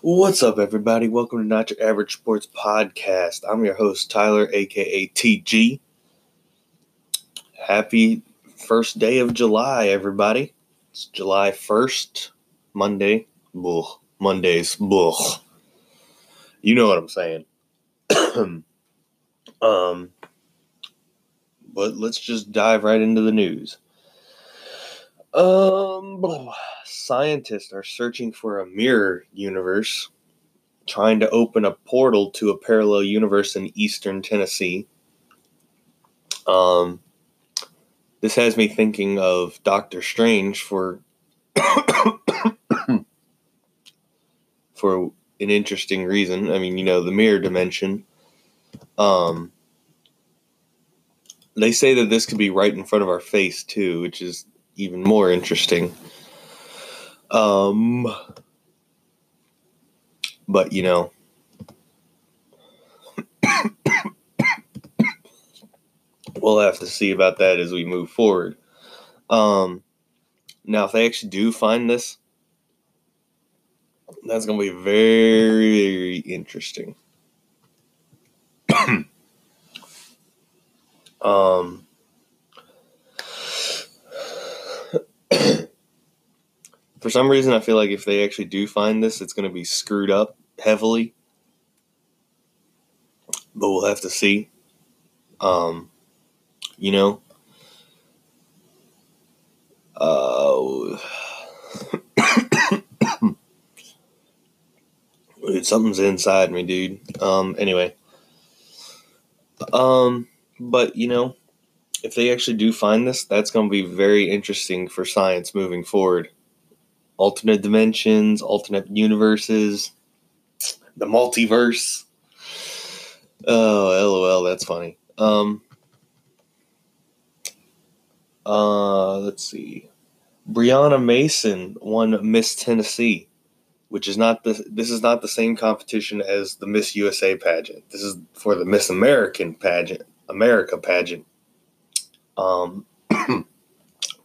What's up, everybody? Welcome to Not Your Average Sports Podcast. I'm your host, Tyler, aka TG. Happy first day of July, everybody. It's July 1st, Monday. Bull. Mondays. Bull. You know what I'm saying. um, but let's just dive right into the news. Um, scientists are searching for a mirror universe, trying to open a portal to a parallel universe in eastern Tennessee. Um, this has me thinking of Doctor Strange for for an interesting reason. I mean, you know, the mirror dimension. Um, they say that this could be right in front of our face too, which is even more interesting. Um, but you know, we'll have to see about that as we move forward. Um, now, if they actually do find this, that's going to be very, very interesting. um, for some reason, I feel like if they actually do find this, it's going to be screwed up heavily. But we'll have to see. Um, you know, uh, dude, something's inside me, dude. Um, anyway, um, but you know, if they actually do find this, that's going to be very interesting for science moving forward. Alternate dimensions, alternate universes, the multiverse. Oh, lol, that's funny. Um, uh, let's see. Brianna Mason won Miss Tennessee, which is not the this is not the same competition as the Miss USA pageant. This is for the Miss American pageant, America pageant. Um,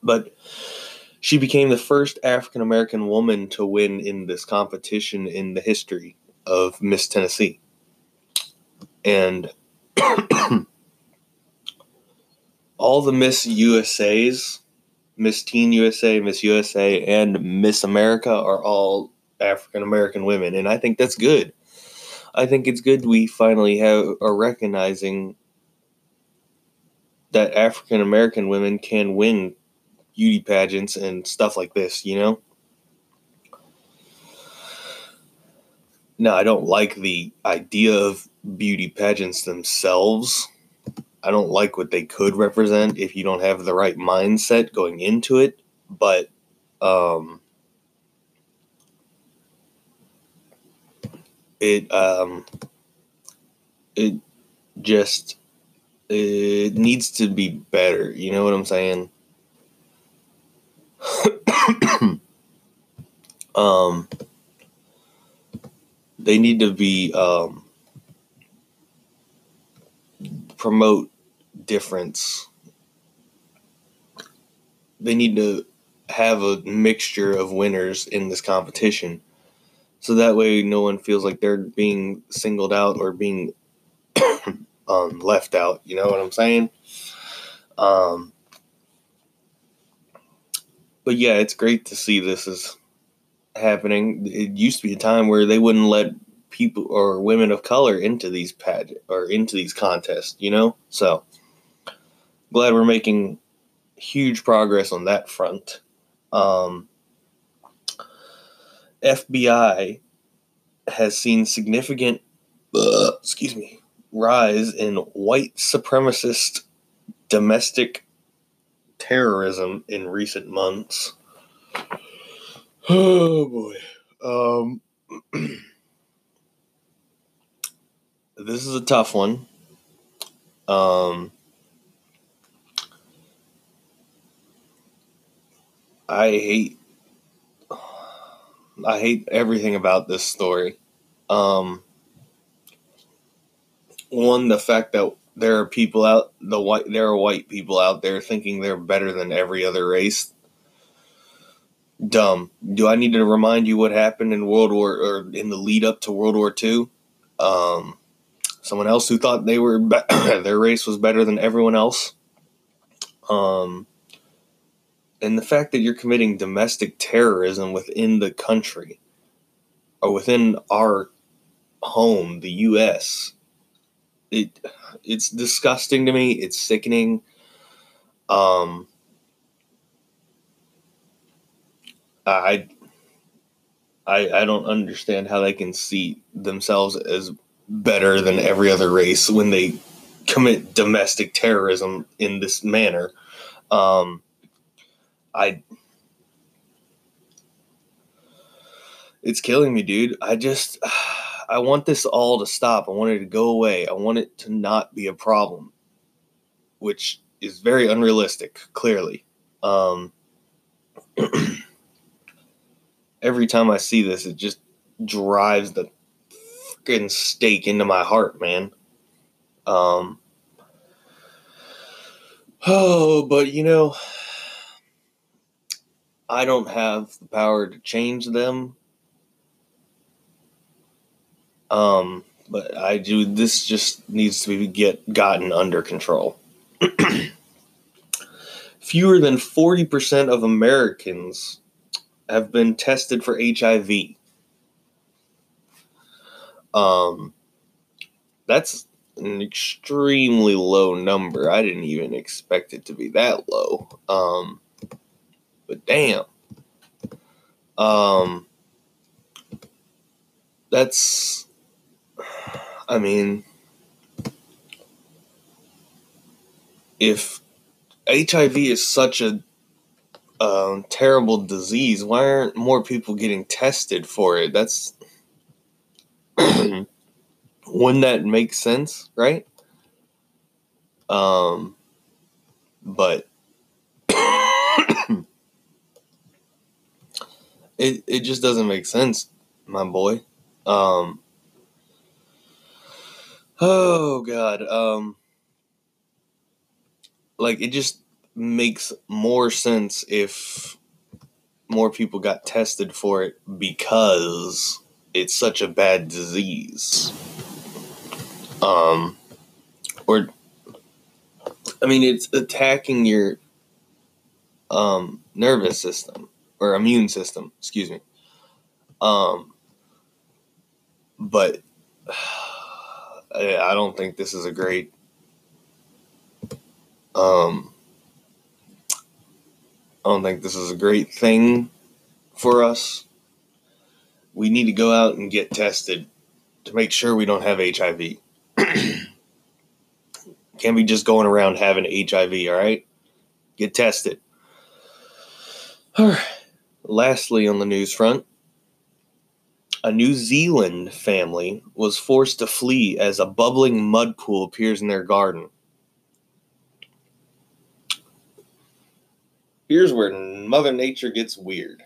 but she became the first African American woman to win in this competition in the history of Miss Tennessee. And all the Miss USAs, Miss Teen USA, Miss USA, and Miss America are all African American women. And I think that's good. I think it's good we finally have are recognizing that African American women can win beauty pageants and stuff like this, you know? Now, I don't like the idea of beauty pageants themselves. I don't like what they could represent if you don't have the right mindset going into it, but um it um it just it needs to be better. You know what I'm saying? um, they need to be um, promote difference. They need to have a mixture of winners in this competition, so that way no one feels like they're being singled out or being um, left out. You know what I'm saying? Um, but yeah, it's great to see this is happening. It used to be a time where they wouldn't let people or women of color into these pageant or into these contests. You know, so glad we're making huge progress on that front. Um, FBI has seen significant, uh, excuse me, rise in white supremacist domestic terrorism in recent months. Oh boy. Um, this is a tough one. Um, I hate I hate everything about this story. Um, one, the fact that there are people out the white there are white people out there thinking they're better than every other race. dumb. Do I need to remind you what happened in World War or in the lead up to World War II? Um, someone else who thought they were be- their race was better than everyone else. Um, and the fact that you're committing domestic terrorism within the country or within our home, the U.S. It it's disgusting to me. It's sickening. Um, I, I, I don't understand how they can see themselves as better than every other race when they commit domestic terrorism in this manner. Um, I, it's killing me, dude. I just, I want this all to stop. I want it to go away. I want it to not be a problem, which is very unrealistic, clearly. Um, every time I see this, it just drives the fucking stake into my heart, man. Um, oh, but you know, I don't have the power to change them. Um, but I do. This just needs to be get gotten under control. Fewer than forty percent of Americans have been tested for HIV. Um, that's an extremely low number. I didn't even expect it to be that low. Um, but damn. Um, that's, I mean, if HIV is such a um, terrible disease, why aren't more people getting tested for it? That's wouldn't that make sense, right? Um, but it it just doesn't make sense, my boy. Um, oh God, um, like it just makes more sense if more people got tested for it because it's such a bad disease. Um, or, I mean, it's attacking your um, nervous system or immune system, excuse me. Um, but I don't think this is a great um, I don't think this is a great thing for us. We need to go out and get tested to make sure we don't have HIV. Can't be just going around having HIV, all right? Get tested. All right. Lastly, on the news front, a New Zealand family was forced to flee as a bubbling mud pool appears in their garden. Here's where Mother Nature gets weird.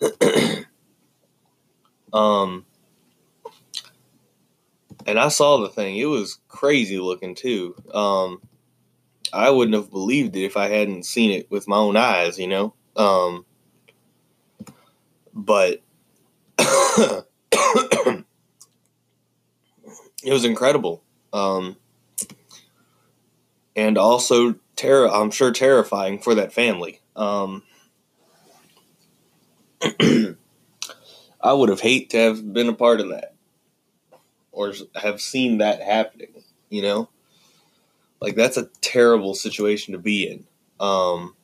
um, and I saw the thing. It was crazy looking too. Um, I wouldn't have believed it if I hadn't seen it with my own eyes, you know. Um, but it was incredible. Um, and also terror I'm sure terrifying for that family. Um, I would have hate to have been a part of that or have seen that happening, you know? Like that's a terrible situation to be in. Um,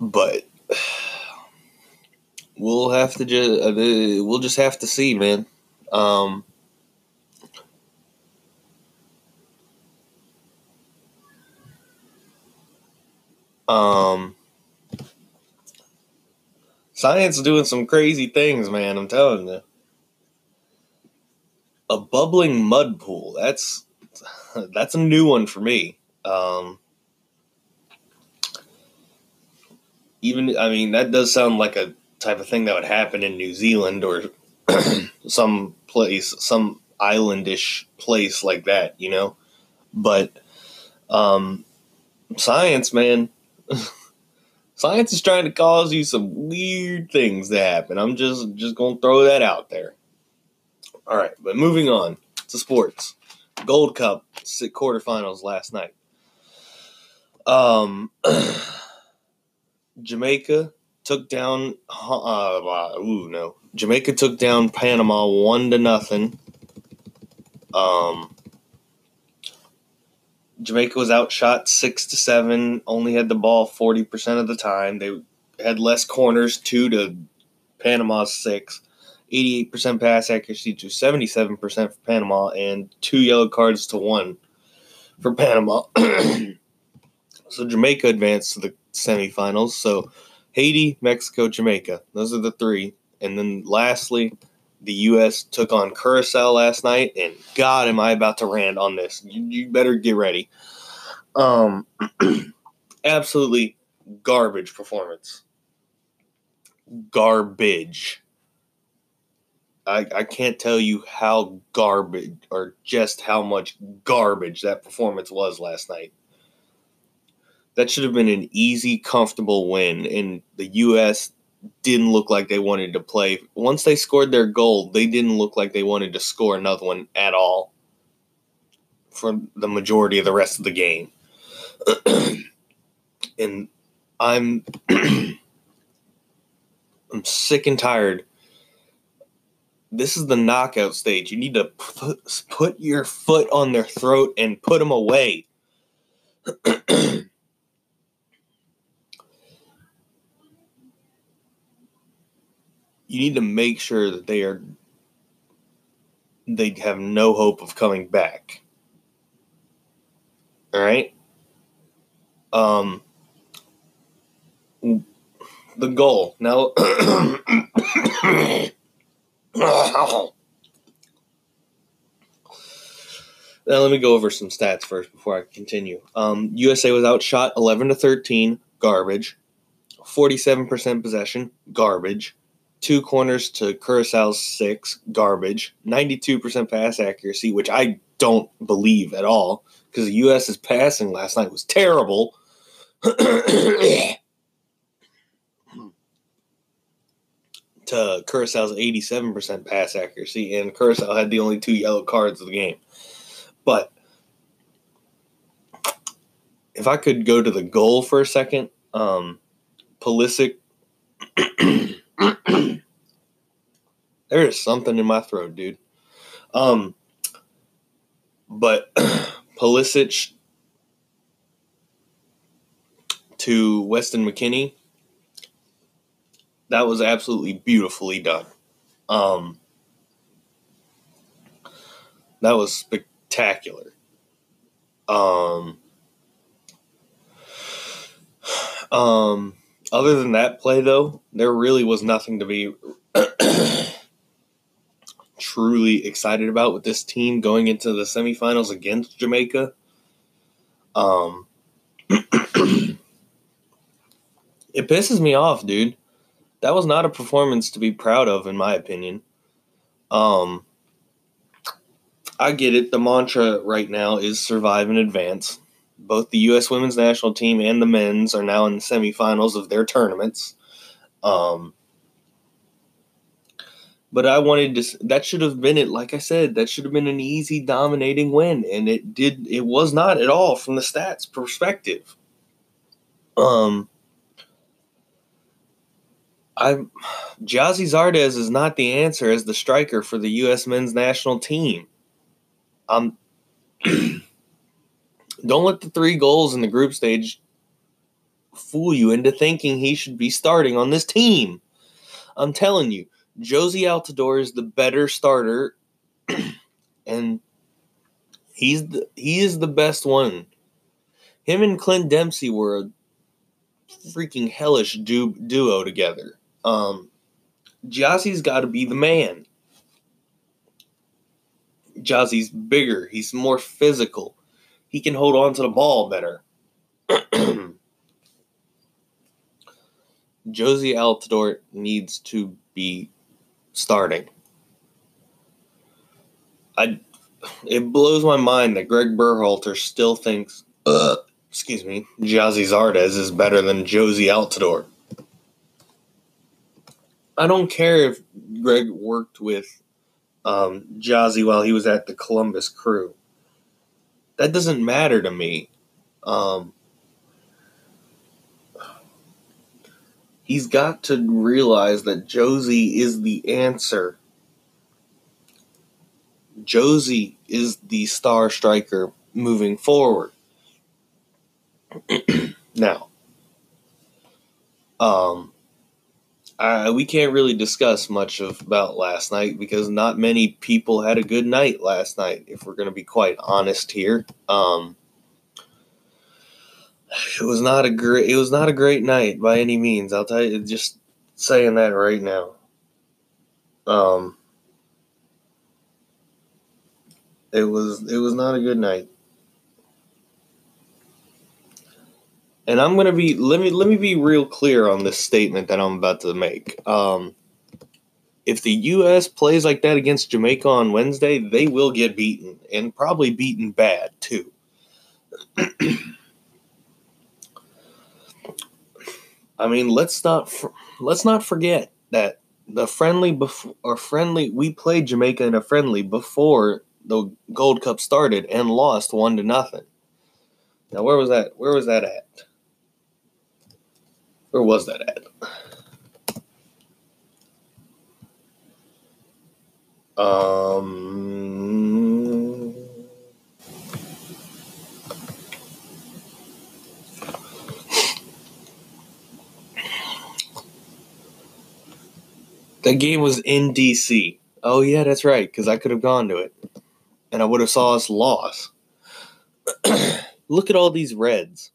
but we'll have to just uh, we'll just have to see, man. Um, Um, science doing some crazy things, man. I'm telling you. A bubbling mud pool. That's that's a new one for me. Um, even I mean that does sound like a type of thing that would happen in New Zealand or some place, some islandish place like that, you know. But Um, science, man. science is trying to cause you some weird things to happen. I'm just just gonna throw that out there. All right, but moving on to sports. Gold Cup quarterfinals last night. Um, Jamaica took down. Uh, ooh, no. Jamaica took down Panama one to nothing. Um, Jamaica was outshot six to seven. Only had the ball forty percent of the time. They had less corners, two to Panama's six. 88% pass accuracy to 77% for Panama, and two yellow cards to one for Panama. so Jamaica advanced to the semifinals. So Haiti, Mexico, Jamaica. Those are the three. And then lastly, the U.S. took on Curacao last night, and God, am I about to rant on this? You, you better get ready. Um, absolutely garbage performance. Garbage. I, I can't tell you how garbage or just how much garbage that performance was last night. That should have been an easy, comfortable win, and the U.S didn't look like they wanted to play. Once they scored their goal, they didn't look like they wanted to score another one at all for the majority of the rest of the game. and I'm I'm sick and tired. This is the knockout stage. You need to put, put your foot on their throat and put them away. you need to make sure that they are they have no hope of coming back. All right? Um the goal. Now Now let me go over some stats first before I continue. Um, USA was outshot 11 to 13, garbage. 47% possession, garbage two corners to Curaçao's six, garbage. 92% pass accuracy, which I don't believe at all because the U.S.'s passing last night was terrible. to Curaçao's 87% pass accuracy, and Curaçao had the only two yellow cards of the game. But if I could go to the goal for a second, um, Pulisic there is something in my throat, dude. Um, but Pulisic to Weston McKennie, that was absolutely beautifully done. Um, that was spectacular. Um, um, other than that play, though, there really was nothing to be truly excited about with this team going into the semifinals against Jamaica. Um, it pisses me off, dude. That was not a performance to be proud of, in my opinion. Um, I get it. The mantra right now is survive and advance. Both the U.S. women's national team and the men's are now in the semifinals of their tournaments. Um, but I wanted to. That should have been it. Like I said, that should have been an easy, dominating win, and it did. It was not at all from the stats perspective. Um, I Gyasi Zardes is not the answer as the striker for the U.S. men's national team. Um, don't let the three goals in the group stage fool you into thinking he should be starting on this team. I'm telling you, Jozy Altidore is the better starter, and he's the he is the best one. Him and Clint Dempsey were a freaking hellish du- duo together. Um, Gyasi's got to be the man. Gyasi's bigger. He's more physical. He can hold on to the ball better. Jozy Altidore needs to be starting. I it blows my mind that Greg Berhalter still thinks uh, excuse me, Gyasi Zardes is better than Jozy Altidore. I don't care if Greg worked with um, Gyasi while he was at the Columbus Crew. That doesn't matter to me. Um, he's got to realize that Jozy is the answer. Jozy is the star striker moving forward. now, um, we can't really discuss much of, about last night because not many people had a good night last night. If we're going to be quite honest here, um, it was not a great. It was not a great night by any means. I'll tell you, just saying that right now. Um, it was it was not a good night. and I'm gonna be let me let me be real clear on this statement that I'm about to make. Um, if the U.S. plays like that against Jamaica on Wednesday, they will get beaten and probably beaten bad too. I mean, let's not let's not forget that the friendly before or friendly we played Jamaica in a friendly before the Gold Cup started and lost one to nothing. Now, where was that? Where was that at? Where was that at? Um, that game was in DC. Oh yeah, that's right. Because I could have gone to it, and I would have saw us lost. Look at all these Reds.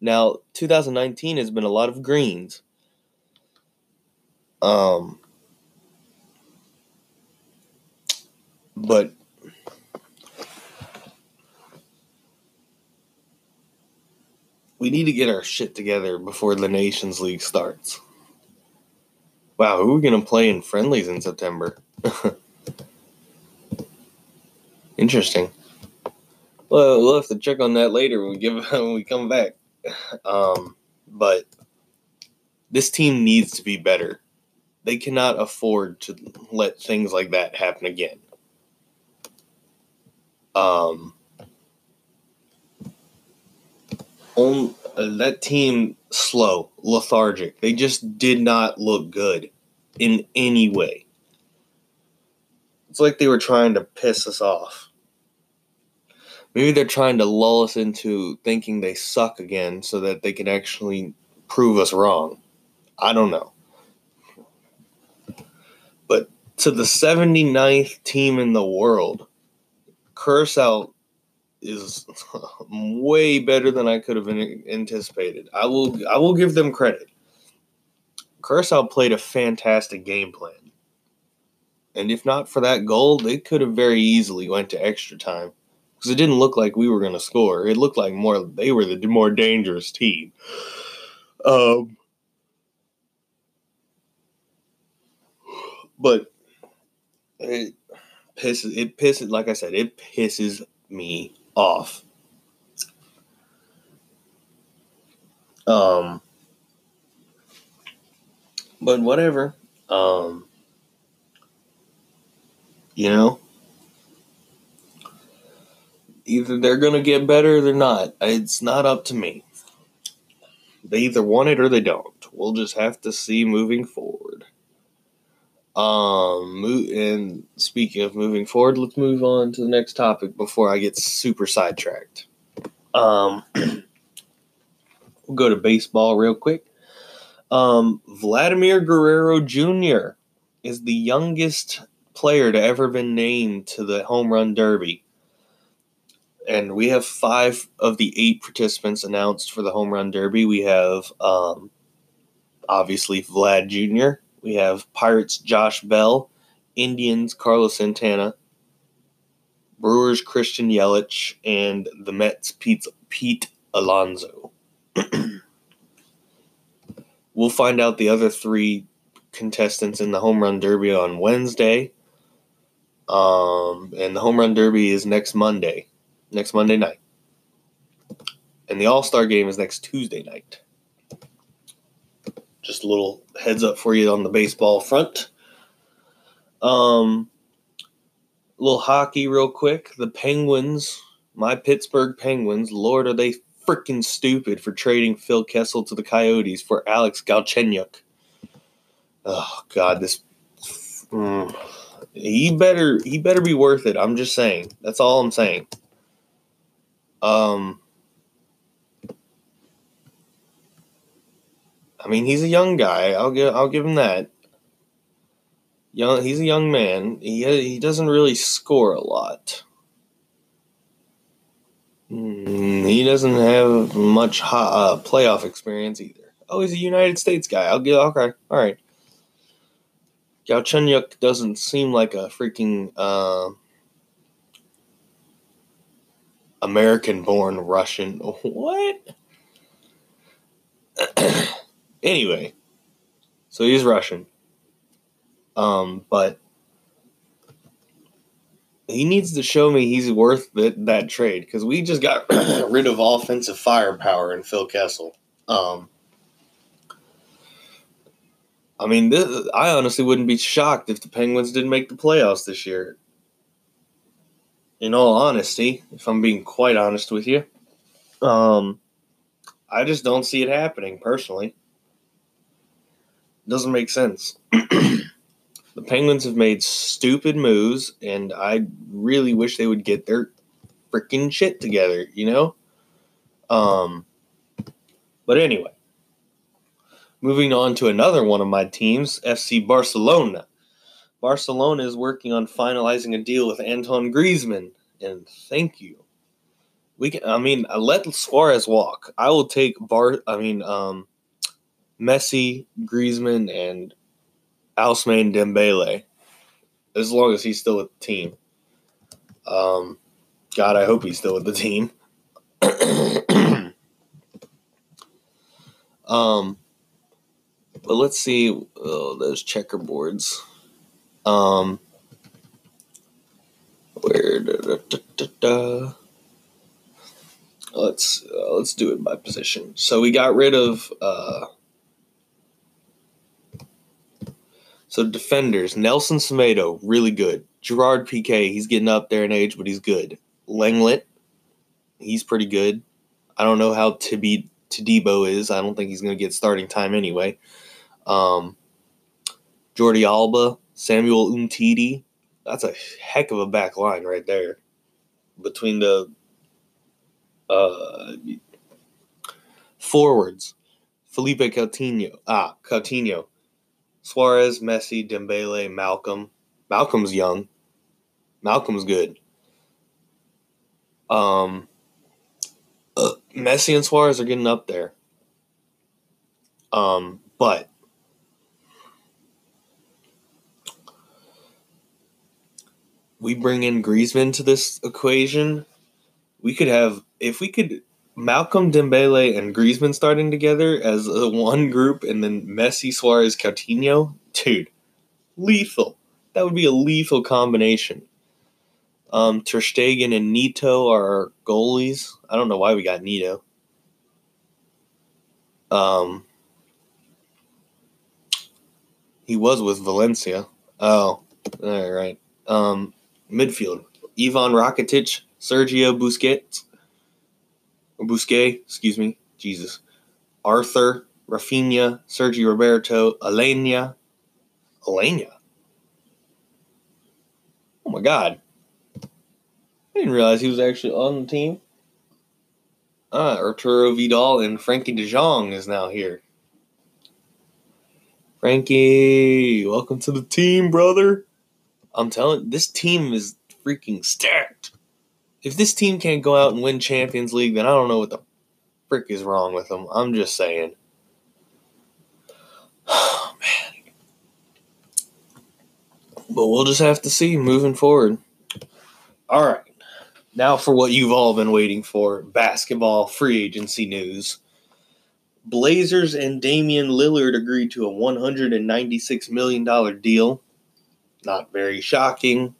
Now, 2019 has been a lot of greens. Um, but we need to get our shit together before the Nations League starts. Wow, who are we going to play in friendlies in September? Interesting. Well, we'll have to check on that later when we give when we come back. Um, but this team needs to be better. They cannot afford to let things like that happen again. Um, on, uh, that team slow, lethargic. They just did not look good in any way. It's like they were trying to piss us off. Maybe they're trying to lull us into thinking they suck again so that they can actually prove us wrong. I don't know. But to the 79th team in the world, Curacao is way better than I could have anticipated. I will I will give them credit. Curacao played a fantastic game plan. And if not for that goal, they could have very easily went to extra time because it didn't look like we were going to score. It looked like more they were the more dangerous team. Um, but it pisses it pisses like I said it pisses me off. Um, but whatever. Um, you know either they're going to get better or they're not. It's not up to me. They either want it or they don't. We'll just have to see moving forward. Um, and speaking of moving forward, let's move on to the next topic before I get super sidetracked. Um, we'll go to baseball real quick. Um, Vladimir Guerrero Jr. is the youngest player to ever been named to the home run derby and we have five of the eight participants announced for the home run derby. We have um, obviously Vlad Jr. We have Pirates Josh Bell, Indians Carlos Santana, Brewers Christian Yelich, and the Mets Pete, Pete Alonso. we'll find out the other three contestants in the home run derby on Wednesday. Um, and the home run derby is next Monday next Monday night. And the All Star game is next Tuesday night. Just a little heads up for you on the baseball front. Um, a little hockey, real quick. The Penguins, my Pittsburgh Penguins, Lord, are they freaking stupid for trading Phil Kessel to the Coyotes for Alex Galchenyuk. Oh God, this mm, he better he better be worth it. I'm just saying. That's all I'm saying. Um, I mean, he's a young guy. I'll give I'll give him that. Young, he's a young man. He he doesn't really score a lot. Mm, he doesn't have much uh, playoff experience either. Oh, he's a United States guy. I'll get okay. All right. Galchenyuk doesn't seem like a freaking uh, American-born Russian. What? anyway, so he's Russian. Um, but he needs to show me he's worth that, that trade because we just got rid of offensive firepower in Phil Kessel. Um, I mean, this, I honestly wouldn't be shocked if the Penguins didn't make the playoffs this year. In all honesty, if I'm being quite honest with you, um, I just don't see it happening personally. Doesn't make sense. the Penguins have made stupid moves, and I really wish they would get their freaking shit together, you know? Um, but anyway, moving on to another one of my teams, FC Barcelona. Barcelona is working on finalizing a deal with Anton Griezmann, and thank you. We can, I mean, let Suarez walk. I will take Bar. I mean, um, Messi, Griezmann, and Ousmane Dembele, as long as he's still with the team. Um, God, I hope he's still with the team. um, but let's see. Oh, those checkerboards. Um, where? Da, da, da, let's uh, let's do it by position. So we got rid of. Uh, So defenders, Nelson Semedo, really good. Gerard Piqué, he's getting up there in age, but he's good. Lenglet, he's pretty good. I don't know how Tibi Todibo is. I don't think he's going to get starting time anyway. Um, Jordi Alba, Samuel Umtiti, that's a heck of a back line right there. Between the uh, forwards, Philippe Coutinho, ah, Coutinho, Suarez, Messi, Dembele, Malcom. Malcom's young. Malcom's good. Um, uh, Messi and Suarez are getting up there. Um, but we bring in Griezmann to this equation. We could have if we could Malcom Dembele and Griezmann starting together as a one group, and then Messi, Suarez, Coutinho, dude, lethal. That would be a lethal combination. Um, Ter Stegen and Neto are goalies. I don't know why we got Neto. Um, he was with Valencia. Oh, all right. Um, midfield: Ivan Rakitic, Sergio Busquets, Busquet, excuse me, Jesus, Arthur, Rafinha, Sergio Roberto, Aleñá, Aleñá. Oh my God. I didn't realize he was actually on the team. Ah, Arturo Vidal and Frenkie de Jong is now here. Frenkie, welcome to the team, brother. I'm telling this team is freaking stacked if this team can't go out and win Champions League, then I don't know what the frick is wrong with them. I'm just saying. Oh, man. But we'll just have to see moving forward. All right. Now for what you've all been waiting for basketball free agency news. Blazers and Damian Lillard agreed to a $196 million deal. Not very shocking.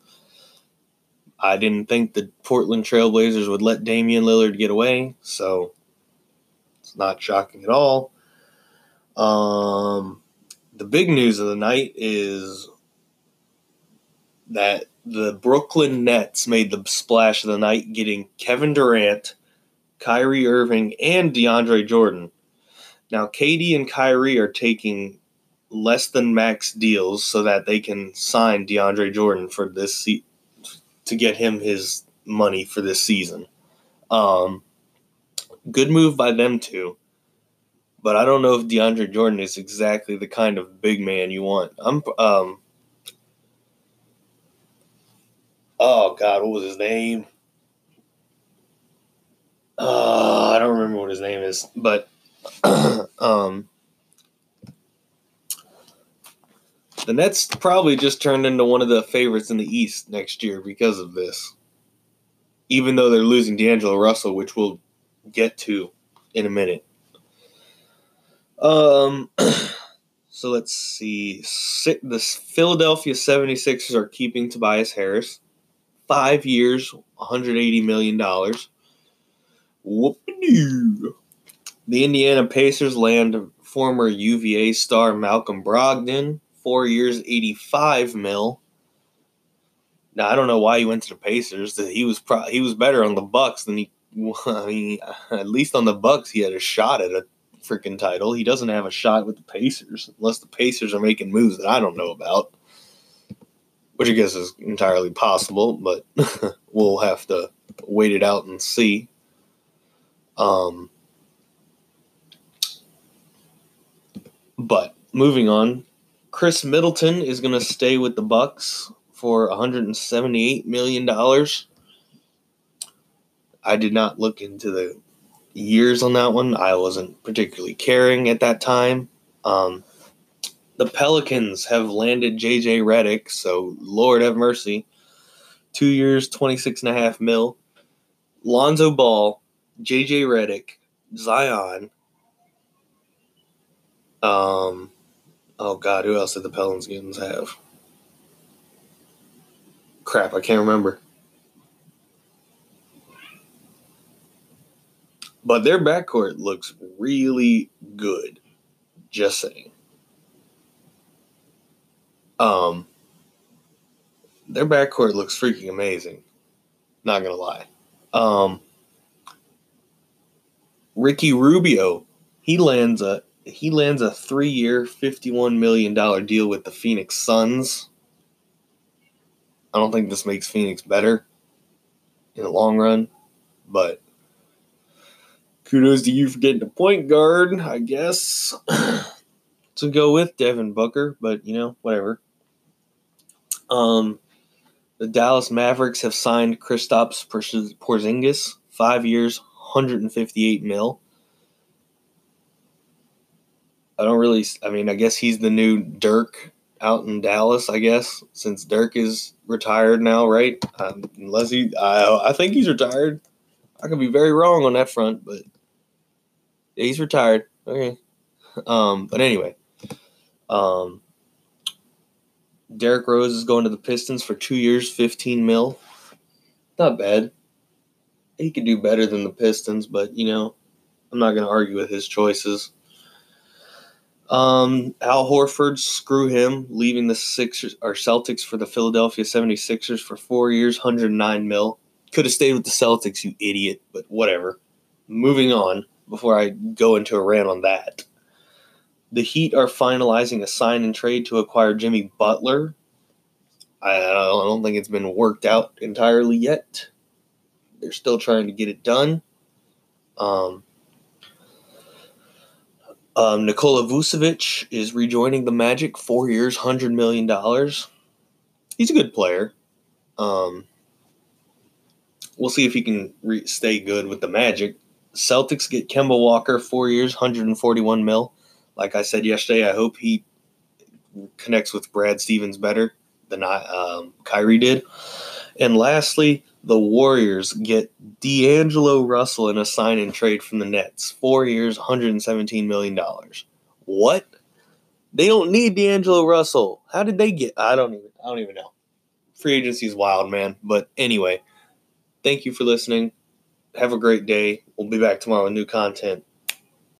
I didn't think the Portland Trailblazers would let Damian Lillard get away, so It's not shocking at all. Um, the big news of the night is that the Brooklyn Nets made the splash of the night, getting Kevin Durant, Kyrie Irving, and DeAndre Jordan. Now, KD and Kyrie are taking less than max deals so that they can sign DeAndre Jordan for this se- to get him his money for this season. Um, good move by them two. But I don't know if DeAndre Jordan is exactly the kind of big man you want. I'm um Oh God, what was his name? Uh, I don't remember what his name is, but um, the Nets probably just turned into one of the favorites in the East next year because of this. Even though they're losing D'Angelo Russell, which we'll get to in a minute. Um, so let's see. The Philadelphia 76ers are keeping Tobias Harris five years, $180 million. Whoop-a-doo. The Indiana Pacers land former UVA star Malcolm Brogdon, four years, 85 mil. Now I don't know why he went to the Pacers. He was pro- he was better on the Bucks than he. I mean, at least on the Bucks, he had a shot at a freaking title. He doesn't have a shot with the Pacers unless the Pacers are making moves that I don't know about which I guess is entirely possible, but we'll have to wait it out and see. Um, but moving on, Khris Middleton is going to stay with the Bucks for 178 million dollars. I did not look into the years on that one. I wasn't particularly caring at that time. Um, the Pelicans have landed JJ Redick, so Lord have mercy. Two years, 26 and a half mil. Lonzo Ball, JJ Redick, Zion. Um, oh God, who else did the Pelicans have? Crap, I can't remember. But their backcourt looks really good. Just saying. Um, their backcourt looks freaking amazing. Not gonna lie. Um, Ricky Rubio, he lands a he lands a three year, fifty one million dollar deal with the Phoenix Suns. I don't think this makes Phoenix better in the long run, but kudos to you for getting a point guard, I guess. to go with Devin Booker, but you know, whatever. Um, the Dallas Mavericks have signed Kristaps Porzingis, five years, 158 mil. I don't really. I mean, I guess he's the new Dirk out in Dallas. I guess since Dirk is retired now, right? Um, unless he, I, I think he's retired. I could be very wrong on that front, but yeah, he's retired. Okay. Um, but anyway, um, Derrick Rose is going to the Pistons for two years, 15 mil. Not bad. He could do better than the Pistons, but, you know, I'm not going to argue with his choices. Um, Al Horford, screw him, leaving the Sixers or Celtics for the Philadelphia 76ers for four years, 109 mil. Could have stayed with the Celtics, you idiot, but whatever. Moving on before I go into a rant on that. The Heat are finalizing a sign and trade to acquire Jimmy Butler. I don't think it's been worked out entirely yet. They're still trying to get it done. Um, um, Nikola Vucevic is rejoining the Magic. Four years, hundred million dollars. He's a good player. Um, we'll see if he can re- stay good with the Magic. Celtics get Kemba Walker, four years, hundred and forty-one mil like I said yesterday, I hope he connects with Brad Stevens better than I, um, Kyrie did. And lastly, the Warriors get D'Angelo Russell in a sign and trade from the Nets. Four years, $117 million. What? They don't need D'Angelo Russell. How did they get? I don't even. I don't even know. Free agency is wild, man. But anyway, thank you for listening. Have a great day. We'll be back tomorrow with new content.